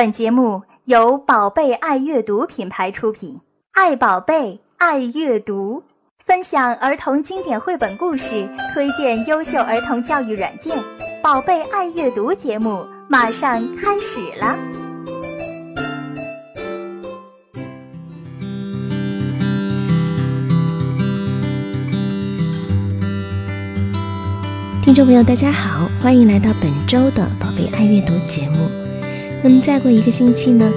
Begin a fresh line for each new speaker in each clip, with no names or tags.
本节目由宝贝爱阅读品牌出品，爱宝贝，爱阅读，分享儿童经典绘本故事，推荐优秀儿童教育软件。宝贝爱阅读节目马上开始了。
听众朋友，大家好，欢迎来到本周的宝贝爱阅读节目。那么再过一个星期呢，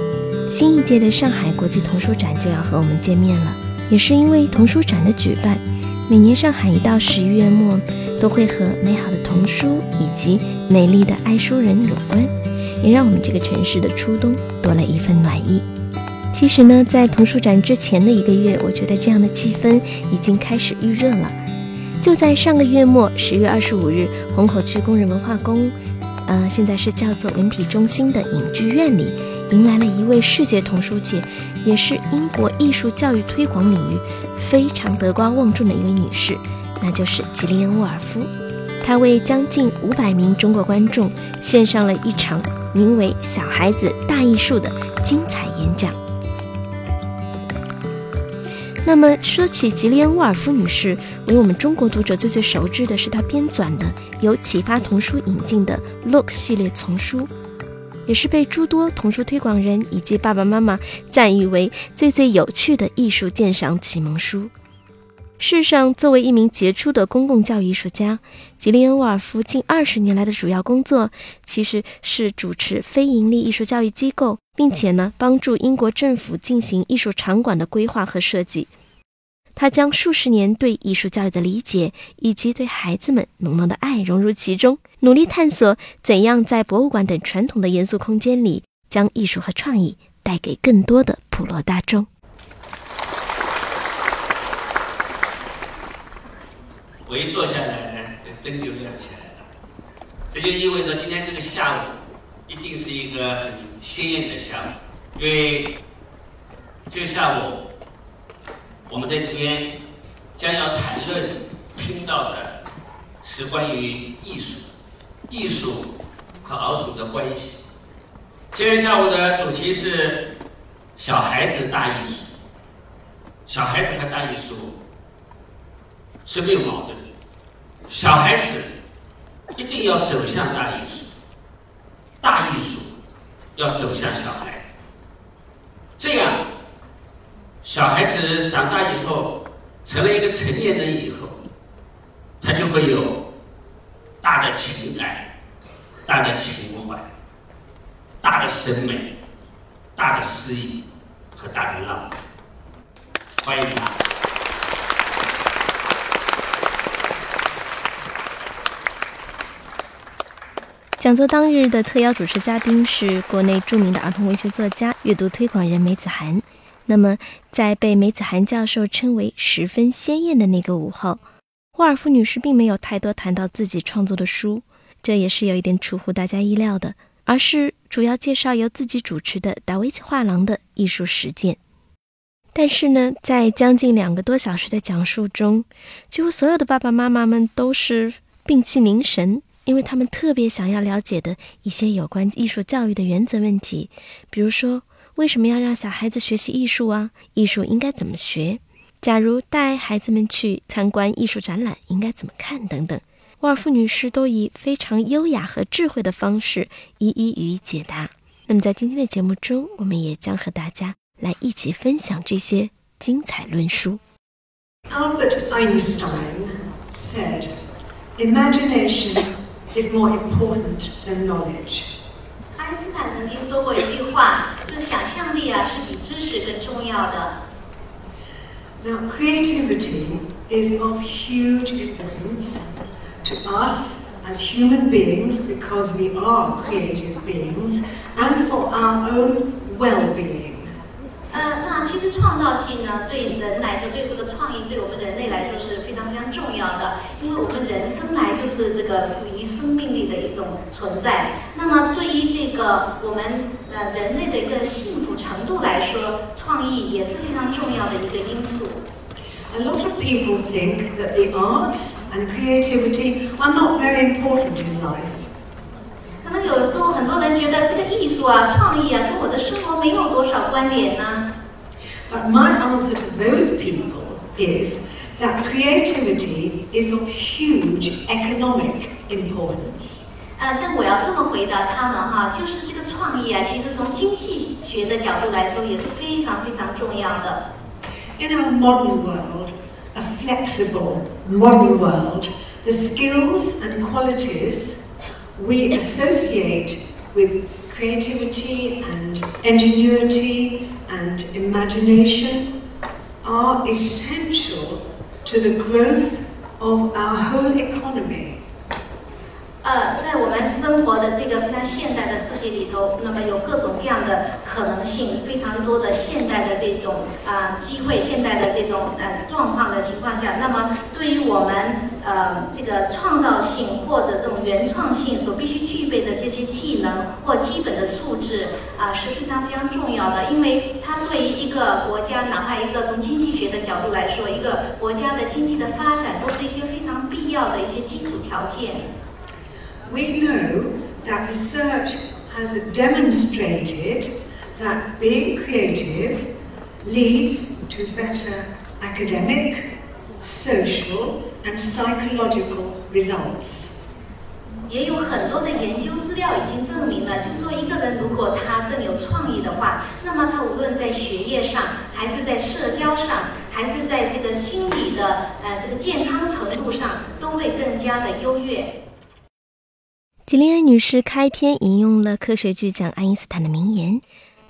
新一届的上海国际童书展就要和我们见面了。也是因为童书展的举办，每年上海一到十一月末都会和美好的童书以及美丽的爱书人有关，也让我们这个城市的初冬多了一份暖意。其实呢，在童书展之前的一个月，我觉得这样的气氛已经开始预热了。就在上个月末，十月二十五日，虹口区工人文化宫。呃，现在是叫做文体中心的影剧院里，迎来了一位视觉童书界，也是英国艺术教育推广领域非常德高望重的一位女士，那就是吉利恩·沃尔夫。她为将近五百名中国观众献上了一场名为《小孩子大艺术》的精彩演讲。那么说起吉利恩·沃尔夫女士，为我们中国读者最最熟知的是她编纂的由启发童书引进的《Look》系列丛书，也是被诸多童书推广人以及爸爸妈妈赞誉为最最有趣的艺术鉴赏启蒙书。事实上，作为一名杰出的公共教育艺术家，吉利恩·沃尔夫近二十年来的主要工作其实是主持非营利艺术教育机构。并且呢，帮助英国政府进行艺术场馆的规划和设计。他将数十年对艺术教育的理解以及对孩子们浓浓的爱融入其中，努力探索怎样在博物馆等传统的严肃空间里，将艺术和创意带给更多的普罗大众。
我一坐下来呢，这灯就亮起来了，这就意味着今天这个下午。一定是一个很鲜艳的下午，因为这个下午我们在这边将要谈论、听到的是关于艺术、艺术和儿童的关系。今天下午的主题是小孩子大艺术。小孩子和大艺术是没有矛盾的，小孩子一定要走向大艺术。大艺术要走向小孩子，这样小孩子长大以后成了一个成年人以后，他就会有大的情感、大的情怀、大的审美、大的诗意和大的浪漫。欢迎他。
讲座当日的特邀主持嘉宾是国内著名的儿童文学作家、阅读推广人梅子涵。那么，在被梅子涵教授称为十分鲜艳的那个午后，沃尔夫女士并没有太多谈到自己创作的书，这也是有一点出乎大家意料的，而是主要介绍由自己主持的达维奇画廊的艺术实践。但是呢，在将近两个多小时的讲述中，几乎所有的爸爸妈妈们都是屏气凝神。因为他们特别想要了解的一些有关艺术教育的原则问题，比如说为什么要让小孩子学习艺术啊？艺术应该怎么学？假如带孩子们去参观艺术展览，应该怎么看？等等，沃尔夫女士都以非常优雅和智慧的方式一一予以解答。那么在今天的节目中，我们也将和大家来一起分享这些精彩论述。
Albert Einstein said, "Imagination." is more important than knowledge.
爱因斯坦曾经说过一句话，就是想象力啊是比知识更重要的。
Now, creativity is of huge importance to us as human beings because we are creative beings and for our own well-being.
呃，那其实创造性呢，对人来说，对这个创意，对我们人类来说是非常非常重要的，因为我们人生来就是这个赋予生命力的一种存在。那么，对于这个我们呃人类的一个幸福程度来说，创意也是非常重要的一个因素。
A lot of people think that the arts and creativity are not very important in life.
可能有有多很多人觉得这个艺术啊、创意啊，跟我的生活没有多少关联呢。
But my answer to those people is that creativity is of huge economic importance.
呃，但我要这么回答他们哈，就是这个创意啊，其实从经济学的角度来说也是非常非常重要的。
In our modern world, a flexible modern world, the skills and qualities we associate with creativity and ingenuity and imagination are essential to the growth of our whole economy.
呃，在我们生活的这个非常现代的世界里头，那么有各种各样的可能性，非常多的现代的这种啊、机会，现代的这种呃状况的情况下，那么对于我们呃这个创造性或者这种原创性所必须具备的这些技能或基本的素质啊、是非常非常重要的，因为它对于一个国家，哪怕一个从经济学的角度来说，一个国家的经济的发展，都是一些非常必要的一些基础条件。
We know that research has demonstrated that being creative leads to better academic, social, and psychological results.
也有很多的研究资料已经证明了，就是说一个人如果他更有创意的话，那么他无论在学业上，还是在社交上，还是在这个心理的呃这个健康程度上，都会更加的优越。
吉利恩女士开篇引用了科学巨匠爱因斯坦的名言，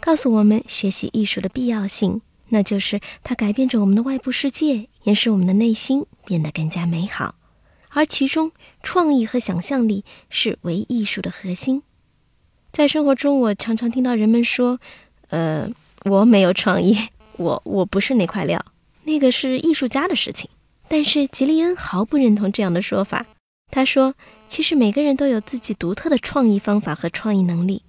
告诉我们学习艺术的必要性，那就是它改变着我们的外部世界，也使我们的内心变得更加美好。而其中，创意和想象力是唯艺术的核心。在生活中，我常常听到人们说：“呃，我没有创意，我我不是那块料，那个是艺术家的事情。”但是吉利恩毫不认同这样的说法。他说：“其实每个人都有自己独特的创意方法和创意能力，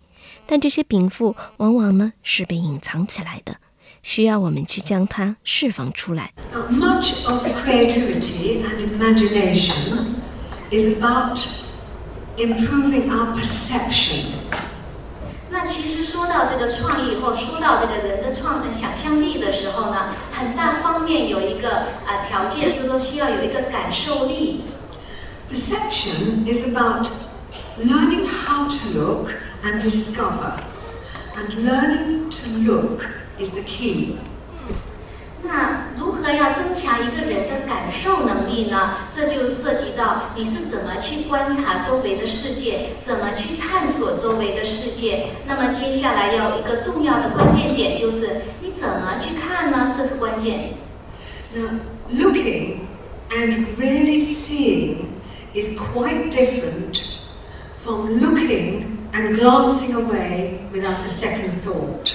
但这些禀赋往往呢是被隐藏起来的，需要我们去将它释放出来。
Much of creativity and imagination is about improving our perception.
那其实说到这个创意或说到这个人的创呃想象力的时候呢，很大方面有一个啊、条件，就是说需要有一个感受力。
Perception is about learning how to look and discover, and learning to look is the key.
那如何要增强一个人的感受能力呢？这就涉及到你是怎么去观察周围的世界，怎么去探索周围的世界。那么接下来要有一个重要的关键点，就是你怎么去看呢？这是关键。
Now, looking and really seeing is quite different from looking and glancing away without a second thought.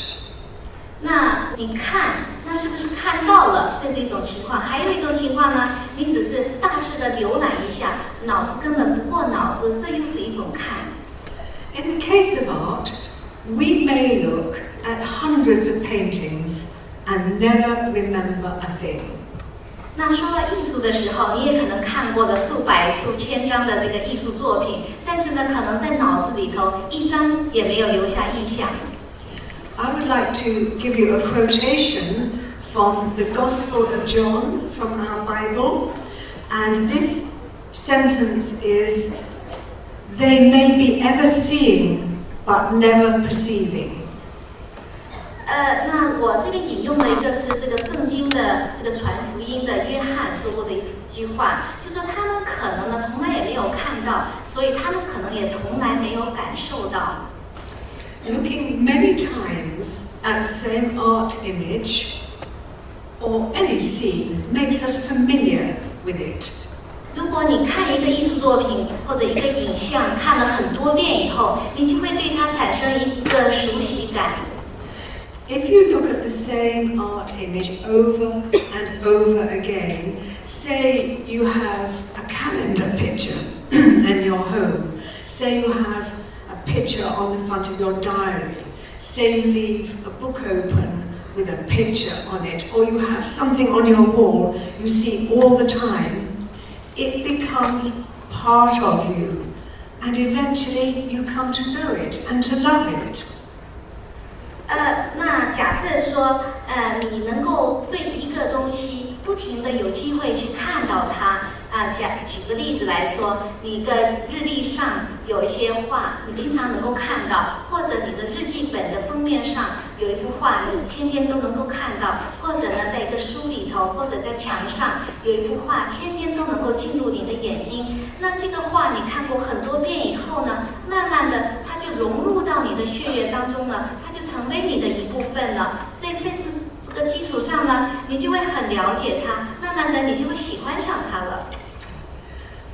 那你看，那是不是看到了？这是一种情况。还有一种情况呢，你只是大致的浏览一下，脑子根本不过脑子，这又是一种看。
In the case of art, we may look at hundreds of paintings and never remember a thing.
那说到艺术的时候，你也可能看过了数百、数千张的这个艺术作品，但是呢，可能在脑子里头一张也没有留下印象。
I would like to give you a quotation from the Gospel of John from our Bible, and this sentence is They may be ever seeing, but never perceiving.
呃，那我这个引用的一个是这个圣经的这个传福音的约翰说过的一句话，就说他们可能呢从来也没有看到，所以他们可能也从来没有感受到。
Looking many times at the same art image or any scene makes us familiar with it.
如果你看一个艺术作品或者一个影像看了很多遍以后，你就会对它产生一个熟悉感。
If you look at the same art image over and over again, say you have a calendar picture in your home, say you have a picture on the front of your diary, say you leave a book open with a picture on it, or you have something on your wall you see all the time, it becomes part of you. and eventually you come to know it and to love it.
呃，那假设说，呃，你能够对一个东西不停的有机会去看到它，啊，讲举个例子来说，你的日历上有一些画，你经常能够看到，或者你的日记本的封面上有一幅画，你天天都能够看到，或者呢，在一个书里头，或者在墙上有一幅画，天天都能够进入你的眼睛。那这个画你看过很多遍以后呢，慢慢的它就融入到你的血液当中了，它成为你的一部分了。在在这这个基础上呢，你就会很了解它，慢慢的你就会喜欢上它了。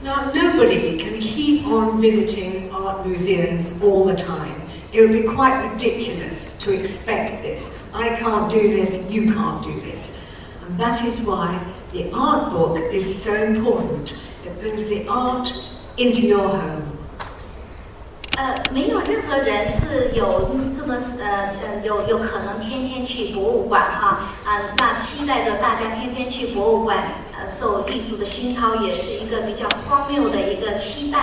Now, nobody can keep on visiting art museums all the time. It would be quite ridiculous to expect this. I can't do this, you can't do this. And that is why the art book is so important. It brings the art into your home.
呃，没有任何人是有这么呃呃有有可能天天去博物馆哈啊，那期待着大家天天去博物馆呃受艺术的熏陶，也是一个比较荒谬的一个期待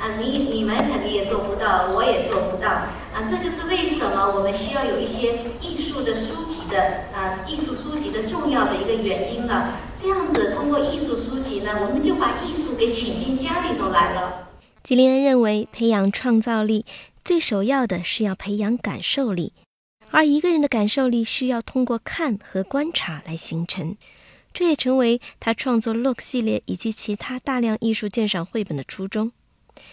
啊。你你们肯定也做不到，我也做不到啊。这就是为什么我们需要有一些艺术的书籍的啊艺术书籍的重要的一个原因了。这样子通过艺术书籍呢，我们就把艺术给请进家里头来了。
吉林恩认为，培养创造力最首要的是要培养感受力，而一个人的感受力需要通过看和观察来形成。这也成为他创作《Look》系列以及其他大量艺术鉴赏绘本的初衷。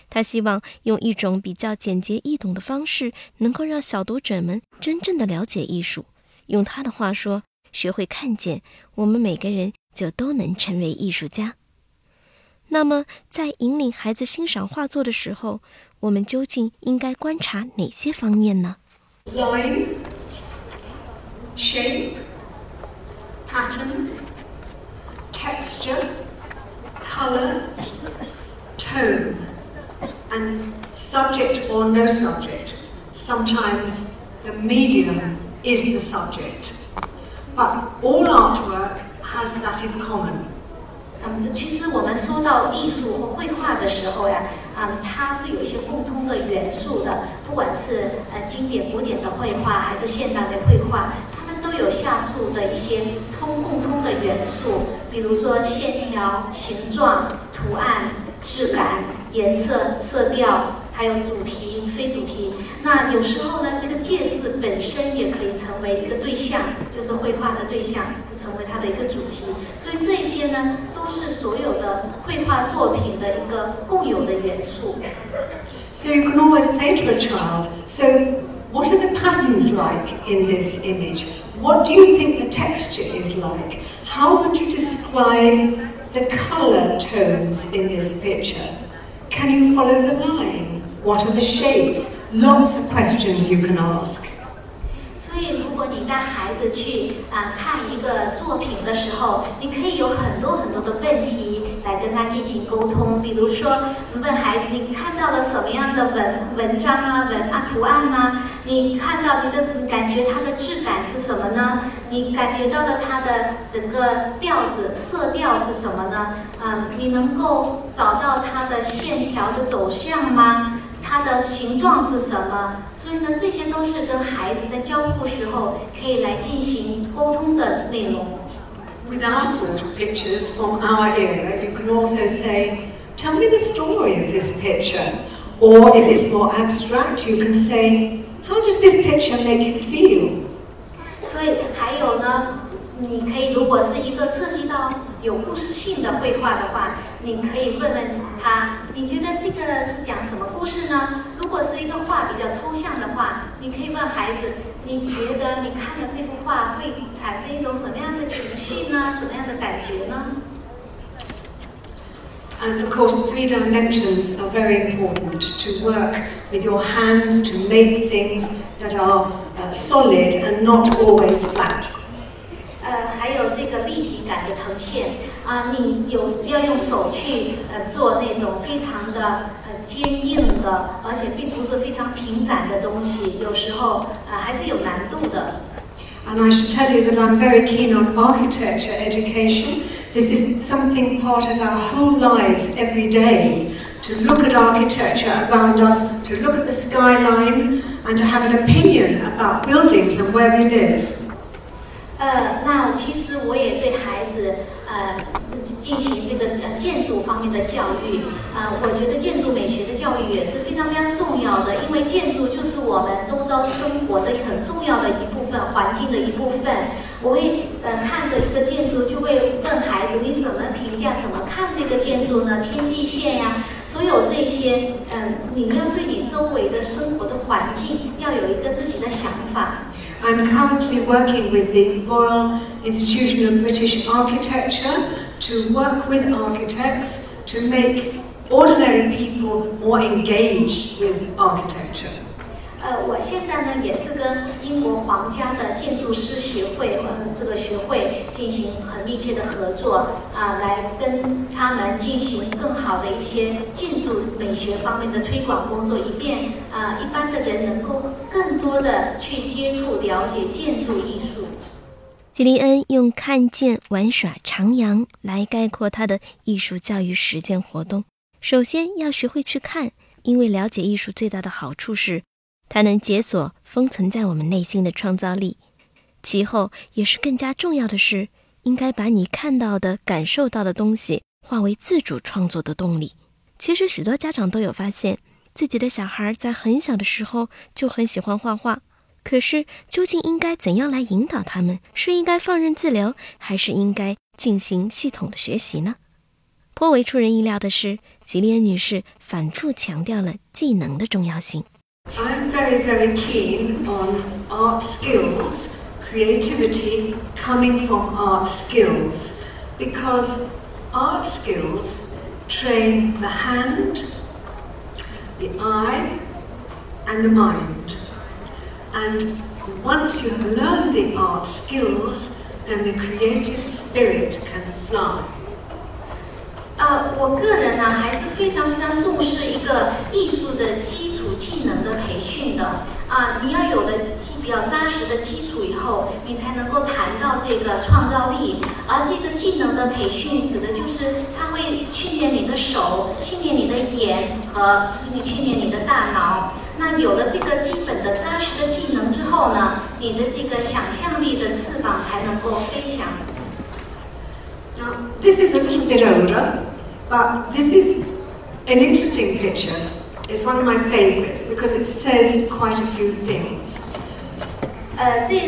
他希望用一种比较简洁易懂的方式，能够让小读者们真正的了解艺术。用他的话说：“学会看见，我们每个人就都能成为艺术家。”那么，在引领孩子欣赏画作的时候，我们究竟应该观察哪些方面呢？
Line, shape, pattern, texture, colour, tone, and subject or no subject. Sometimes the medium is the subject. But all artwork has that in common.
嗯，其实我们说到艺术和绘画的时候呀，嗯，它是有一些共通的元素的，不管是呃经典古典的绘画，还是现代的绘画，它们都有下述的一些通共通的元素，比如说线条、形状、图案、质感、颜色、色调，还有主题、非主题。那有时候呢，这个介质本身也可以成为一个对象，就是绘画的对象，成为它的一个主题。所以这些呢，都是所有的绘画作品的一个共有的元素。
So you can always say to a child, so what are the patterns like in this image? What do you think the texture is like? How would you describe the color tones in this picture? Can you follow the line? What are the shapes? Lots of questions you can ask.
所以，如果你带孩子去啊、看一个作品的时候，你可以有很多很多的问题来跟他进行沟通。比如说，问孩子你看到了什么样的文文章啊、文啊图案啊？你看到你的感觉它的质感是什么呢？你感觉到了它的整个调子、色调是什么呢？啊、你能够找到它的线条的走向吗？它的形状是什么？所以呢，这些都是跟孩子在交互时候可以来进行沟通的内容。
With our sort of pictures from our era, you can also say, tell me the story of this picture. Or if it's more abstract, you can say, how does this picture make you feel?
所以还有呢，你可以如果是一个涉及到有故事性的绘画的话，你可以问问他，你觉得这个是讲什么故事呢？如果是一个画比较抽象的话，你可以问孩子，你觉得你看了这幅画会产生一种什么样的情绪呢？什么样的感觉呢
？And of course, three dimensions are very important to work with your hands to make things that are solid and not always flat.
呃，还有这个立体感的呈现啊、你有要用手去呃做那种非常的呃坚硬的，而且并不是非常平展的东西，有时候啊、呃还是有难度的。
And I should tell you that I'm very keen on architecture education. This is something part of our whole lives every day. to look at architecture around us, to look at the skyline, and to have an opinion about buildings and where we live.
呃，那其实我也对孩子呃进行这个呃建筑方面的教育啊、呃，我觉得建筑美学的教育也是非常非常重要的，因为建筑就是我们周遭生活的很重要的一部分，环境的一部分。我会呃看着这个建筑，就会问孩子你怎么评价，怎么看这个建筑呢？天际线呀，所有这些，嗯，你要对你周围的生活的环境要有一个自己的想法。
I'm currently working with the Royal Institution of British Architecture to work with architects to make ordinary people more engaged with architecture.
呃，我现在呢也是跟英国皇家的建筑师协会，呃，这个学会进行很密切的合作，啊，来跟他们进行更好的一些建筑美学方面的推广工作，以便啊一般的人能够更多的去接触了解建筑艺术。
吉利恩用“看见、玩耍、徜徉”来概括他的艺术教育实践活动。首先要学会去看，因为了解艺术最大的好处是。它能解锁封存在我们内心的创造力。其后，也是更加重要的是，应该把你看到的、感受到的东西化为自主创作的动力。其实，许多家长都有发现，自己的小孩在很小的时候就很喜欢画画。可是，究竟应该怎样来引导他们？是应该放任自流，还是应该进行系统的学习呢？颇为出人意料的是，吉利恩女士反复强调了技能的重要性。
I'm very, very keen on art skills, creativity coming from art skills, because art skills train the hand, the eye, and the mind. And once you have learned the art skills, then the creative spirit can fly.
呃，我个人呢还是非常非常重视一个艺术的基础技能的培训的啊，你要有了比较扎实的基础以后，你才能够谈到这个创造力。而这个技能的培训，指的就是它会训练你的手，训练你的眼和训练你的大脑。那有了这个基本的扎实的技能之后呢，你的这个想象力的翅膀才能够飞翔。
Now, this is a little bit older. But this is an interesting picture. It's one of my favourites because it says quite a few things.
呃，这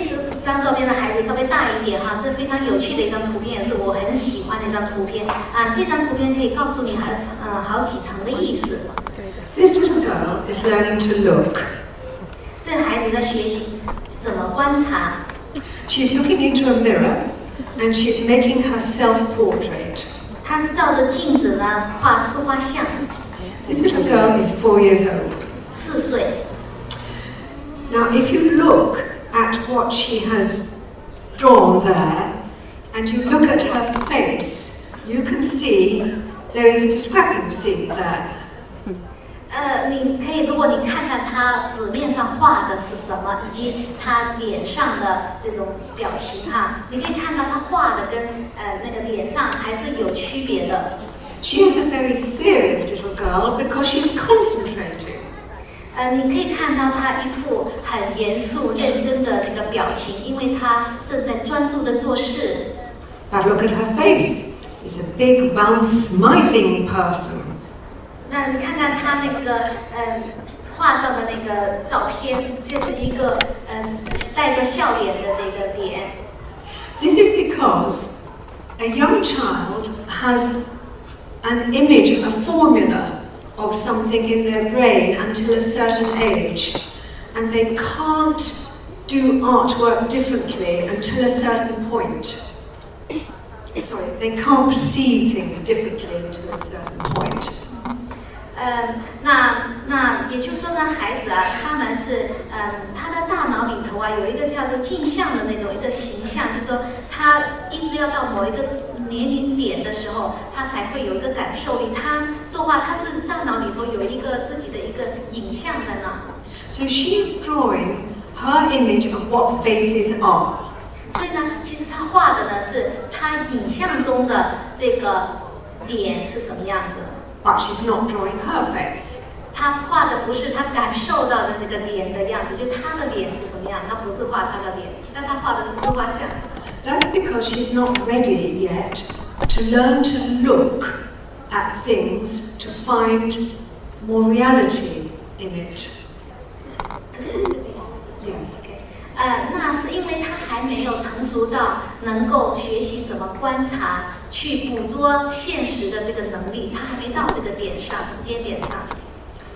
张照片的孩子稍微大一点哈，这非常有趣的一张图片，也是我很喜欢的一张图片啊。这张图片可以告诉你还呃好几层的意思。
This little girl is learning to look.
这个孩子在学习怎么观察。
She's looking into a mirror and she's making her self-portrait.
他是照着镜子呢画自画像。
This little girl is four years old.
四岁。
Now, if you look at what she has drawn there, and you look at her face, you can see there is a discrepancy there.
呃，你可以，如果你看看他纸面上画的是什么，以及他脸上的这种表情哈，你可以看到他画的跟呃那个脸上还是有区别的。
She is a very serious little girl because she's concentrating.
呃，你可以看到他一副很严肃、认真的那个表情，因为他正在专注的做事。
But look at her face. It's a big, round, smiling person.
那你看看他那个呃画上的那个照片，这是一个呃带着笑脸的这个脸。
This is because a young child has an image, a formula of something in their brain until a certain age, and they can't do artwork differently until a certain point. Sorry, they can't perceive things differently until a certain point.
嗯，那那也就是说呢，孩子啊，他们是嗯，他的大脑里头啊有一个叫做镜像的那种一个形象，就是说他一直要到某一个年龄点的时候，他才会有一个感受力。他作画，他是大脑里头有一个自己的一个影像的呢。
So she's drawing her image of what faces are.
所以呢，其实他画的呢是他影像中的这个脸是什么样子。
but she's not drawing her face.
他画的不是他感受到的那个脸的样子，就他的脸是什么样，他不是画他的脸，但他画的是自画像。
That's because she's not ready yet to learn to look at things to find more reality in it.
呃，那是因为他还没有成熟到能够学习怎么观察、去捕捉现实的这个能力，他还没到这个点上，时间点上。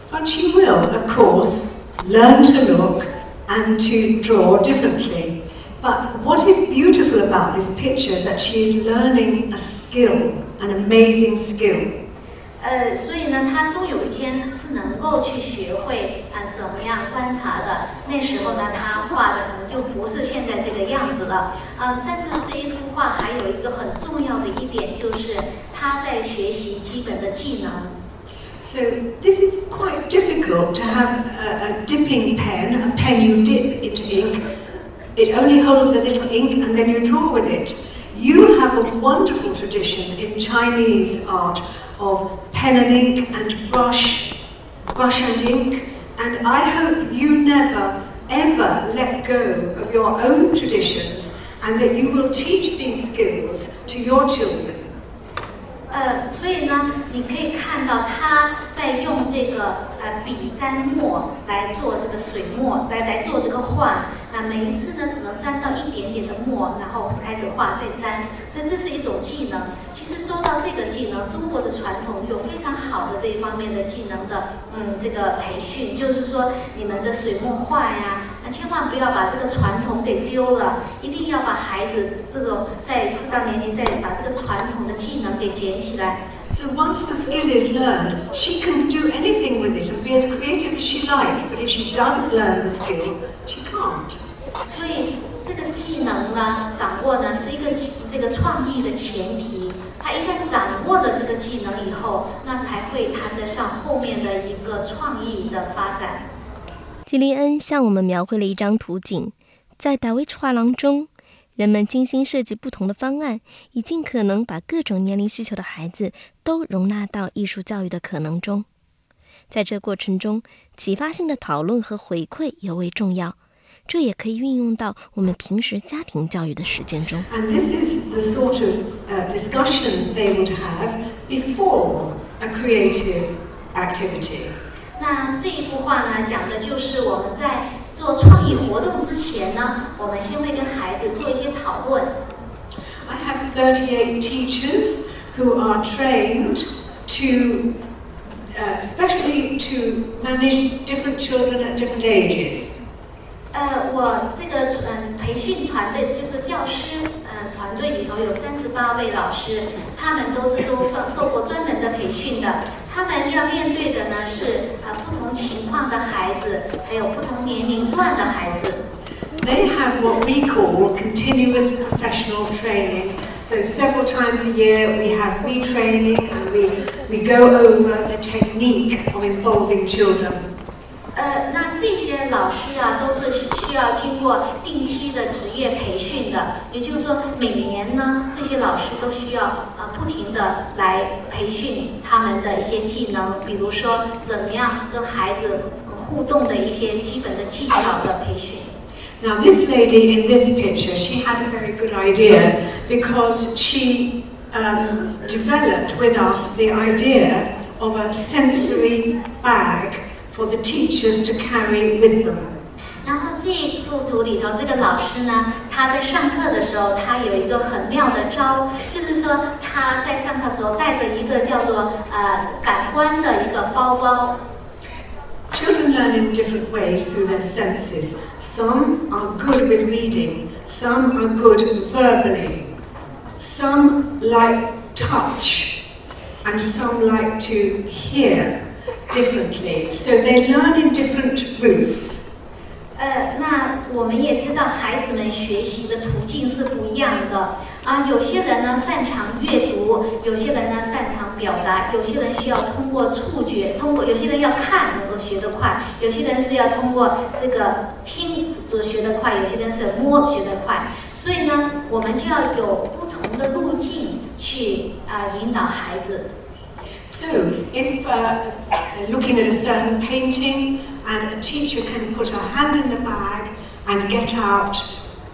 But she will, of course, learn to look and to draw differently. But what is beautiful about this picture that she is learning a skill, an amazing skill.
呃，所以呢，他终有一天是能够去学会啊、怎么样观察的。那时候呢，他画的可能就不是现在这个样子了。嗯、但是这一幅画还有一个很重要的一点，就是他在学习基本的技能。
So this is quite difficult to have a, a dipping pen, a pen you dip into ink. It only holds a little ink and then you draw with it. You have a wonderful tradition in Chinese art of pen and ink and brush, brush and ink. And I hope you never, ever let go of your own traditions and that you will teach these skills to your children.
呃，所以呢，你可以看到他在用这个 呃笔沾墨来做这个水墨，来来做这个画。那每一次呢，只能沾到一点点的墨，然后开始画，再沾。所以这是一种技能。其实说到这个技能，中国的传统有非常好的这一方面的技能的，嗯，这个培训，就是说你们的水墨画呀，那千万不要把这个传统给丢了，一定要把孩子这种在适当年龄再把这个传统的技能给捡起来。
So once the skill is learned, she can do anything with it and be as creative as she likes. But if she doesn't learn the skill, she can't.
所以这个技能呢，掌握呢是一个这个创意的前提。他一旦掌握了这个技能以后，那才会谈得上后面的一个创意的发展。
吉利恩向我们描绘了一张图景，在达维奇画廊中，人们精心设计不同的方案，以尽可能把各种年龄需求的孩子都容纳到艺术教育的可能中。在这过程中，启发性的讨论和回馈尤为重要，这也可以运用到我们平时家庭教育的实践中。
And this is the sort of uh, discussion they would have before a creative activity.
那这一幅画呢，讲的就是我们在做创意活动之前呢，我们先会跟孩子做一些讨论。
I have thirty-eight teachers who are trained to, uh, especially to manage different children at different ages.
呃，我这个嗯培训团队就是教师嗯团队里头有三十八位老师，他们都是受受过专门的培训的。他们要面对的呢是呃不同情况的孩子，还有不同年龄段的孩子。
They have what we call continuous professional training. So several times a year we have retraining and we, we go over the technique of involving children.
这些老师啊，都是需要经过定期的职业培训的。也就是说，每年呢，这些老师都需要呃不停的来培训他们的一些技能，比如说怎么样跟孩子互动的一些基本的技巧的培训。
Now this lady in this picture, she had a very good idea because she um, developed with us the idea of a sensory bag for the teachers to carry with them.
然后这一幅图里头，这个老师呢，他在上课的时候，他有一个很妙的招，就是说他在上课的时候带着一个叫做呃感官的一个包包。
Children learn in different ways through their senses. Some are good with reading, some are good verbally, some like touch, and some like to hear Differently. So they learn in different routes.
呃，那我们也知道，孩子们学习的途径是不一样的啊。有些人呢擅长阅读，有些人呢擅长表达，有些人需要通过触觉，通过有些人要看能够学得快，有些人是要通过这个听所学得快，有些人是摸学得快。所以呢，我们就要有不同的路径去啊、引导孩子。
So, if uh, looking at a certain painting and a teacher can put her hand in the bag and get out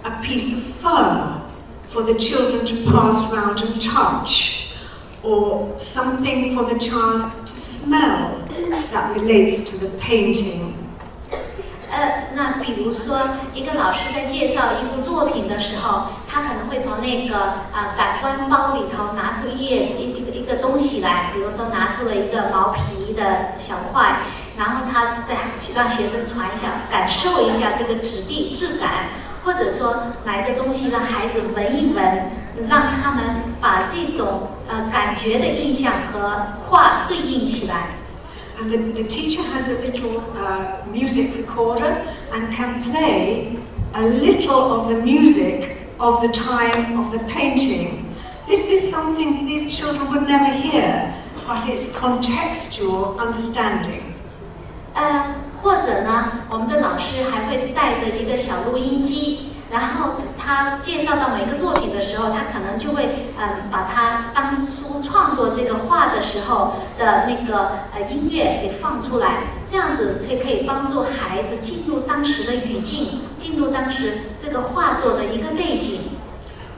a piece of fur for the children to pass round and touch, or something for the child to smell that relates to the painting.
呃，那比如说，一个老师在介绍一幅作品的时候，他可能会从那个啊感官包里头拿出一页一一 个东西来，比如说拿出了一个毛皮的小块，然后他再让学生传一下，感受一下这个质地质感，或者说拿一个东西让孩子闻一闻，让他们把这种呃感觉的印象和画对应起来。
And the, the teacher has a little uh, music recorder and can play a little of the music of the time of the painting. This is something these children would never hear, but it's contextual understanding.
呃，或者呢，我们的老师还会带着一个小录音机，然后他介绍到每个作品的时候，他可能就会嗯把它当初创作这个画的时候的那个呃音乐给放出来，这样子才可以帮助孩子进入当时的语境，进入当时这个画作的一个背景。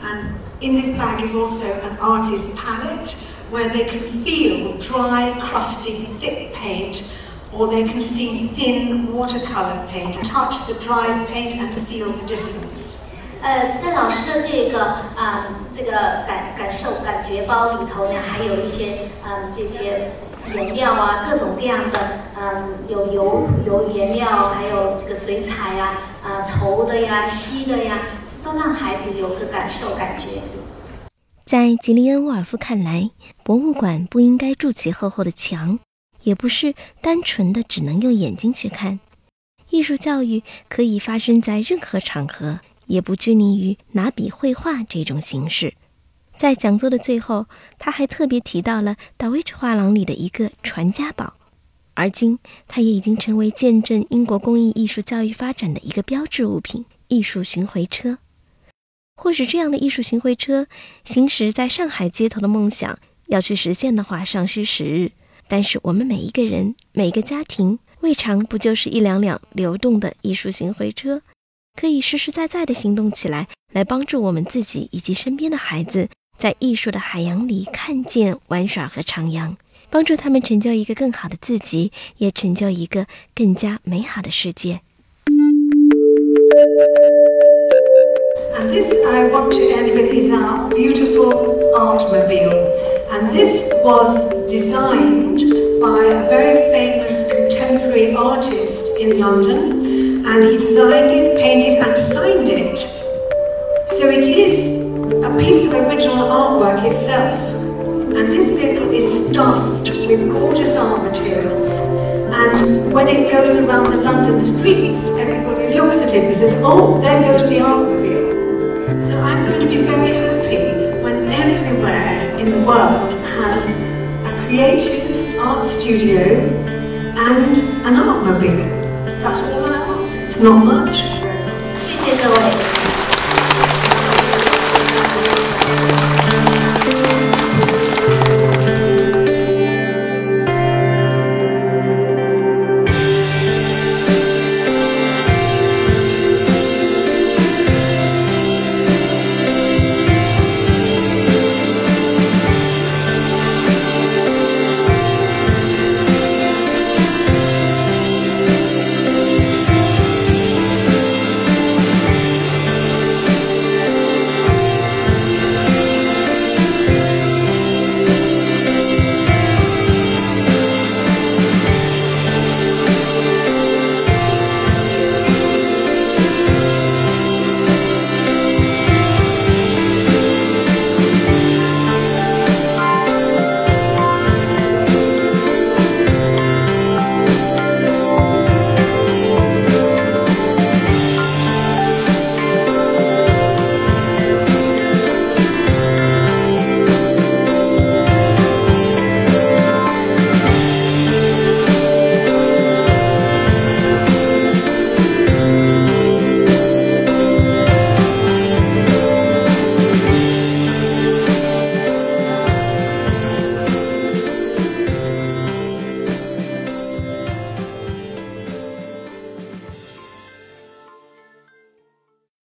And in this bag is also an artist's palette where they can feel dry, crusty, thick paint. Or they can see thin watercolor paint, touch the dry paint and feel the difference.
呃，在老师的这个啊、这个感感受感觉包里头呢，还有一些嗯、这些颜料啊，各种各样的嗯、有油油颜料，还有这个水彩呀、啊，稠的呀、稀的呀， 都让孩子有个感受感觉。
在吉利恩·沃尔夫看来，博物馆不应该筑起厚厚的墙，也不是单纯的只能用眼睛去看。艺术教育可以发生在任何场合。也不拘泥于拿笔绘画这种形式。在讲座的最后，他还特别提到了达维奇画廊里的一个传家宝，而今它也已经成为见证英国工艺艺术教育发展的一个标志物品——艺术巡回车。或许这样的艺术巡回车行驶在上海街头的梦想，要去实现的话，尚需时日。但是我们每一个人、每个家庭，未尝不就是一辆辆流动的艺术巡回车？可以实实在在的行动起来，来帮助我们自己以及身边的孩子，在艺术的海洋里看见、玩耍和徜徉，帮助他们成就一个更好的自己，也成就一个更加美好的世界。
And this I want to end with is our uh, beautiful Artmobile. And this was designed by a very famous contemporary artist in London. and he designed it, painted and signed it. So it is a piece of original artwork itself. And this vehicle is stuffed with gorgeous art materials. And when it goes around the London streets, everybody looks at it and says, oh, there goes the. So I'm going to be very happy when everywhere in the world has a creative art studio and an art mobile. That's all I ask. It's not much.
She did.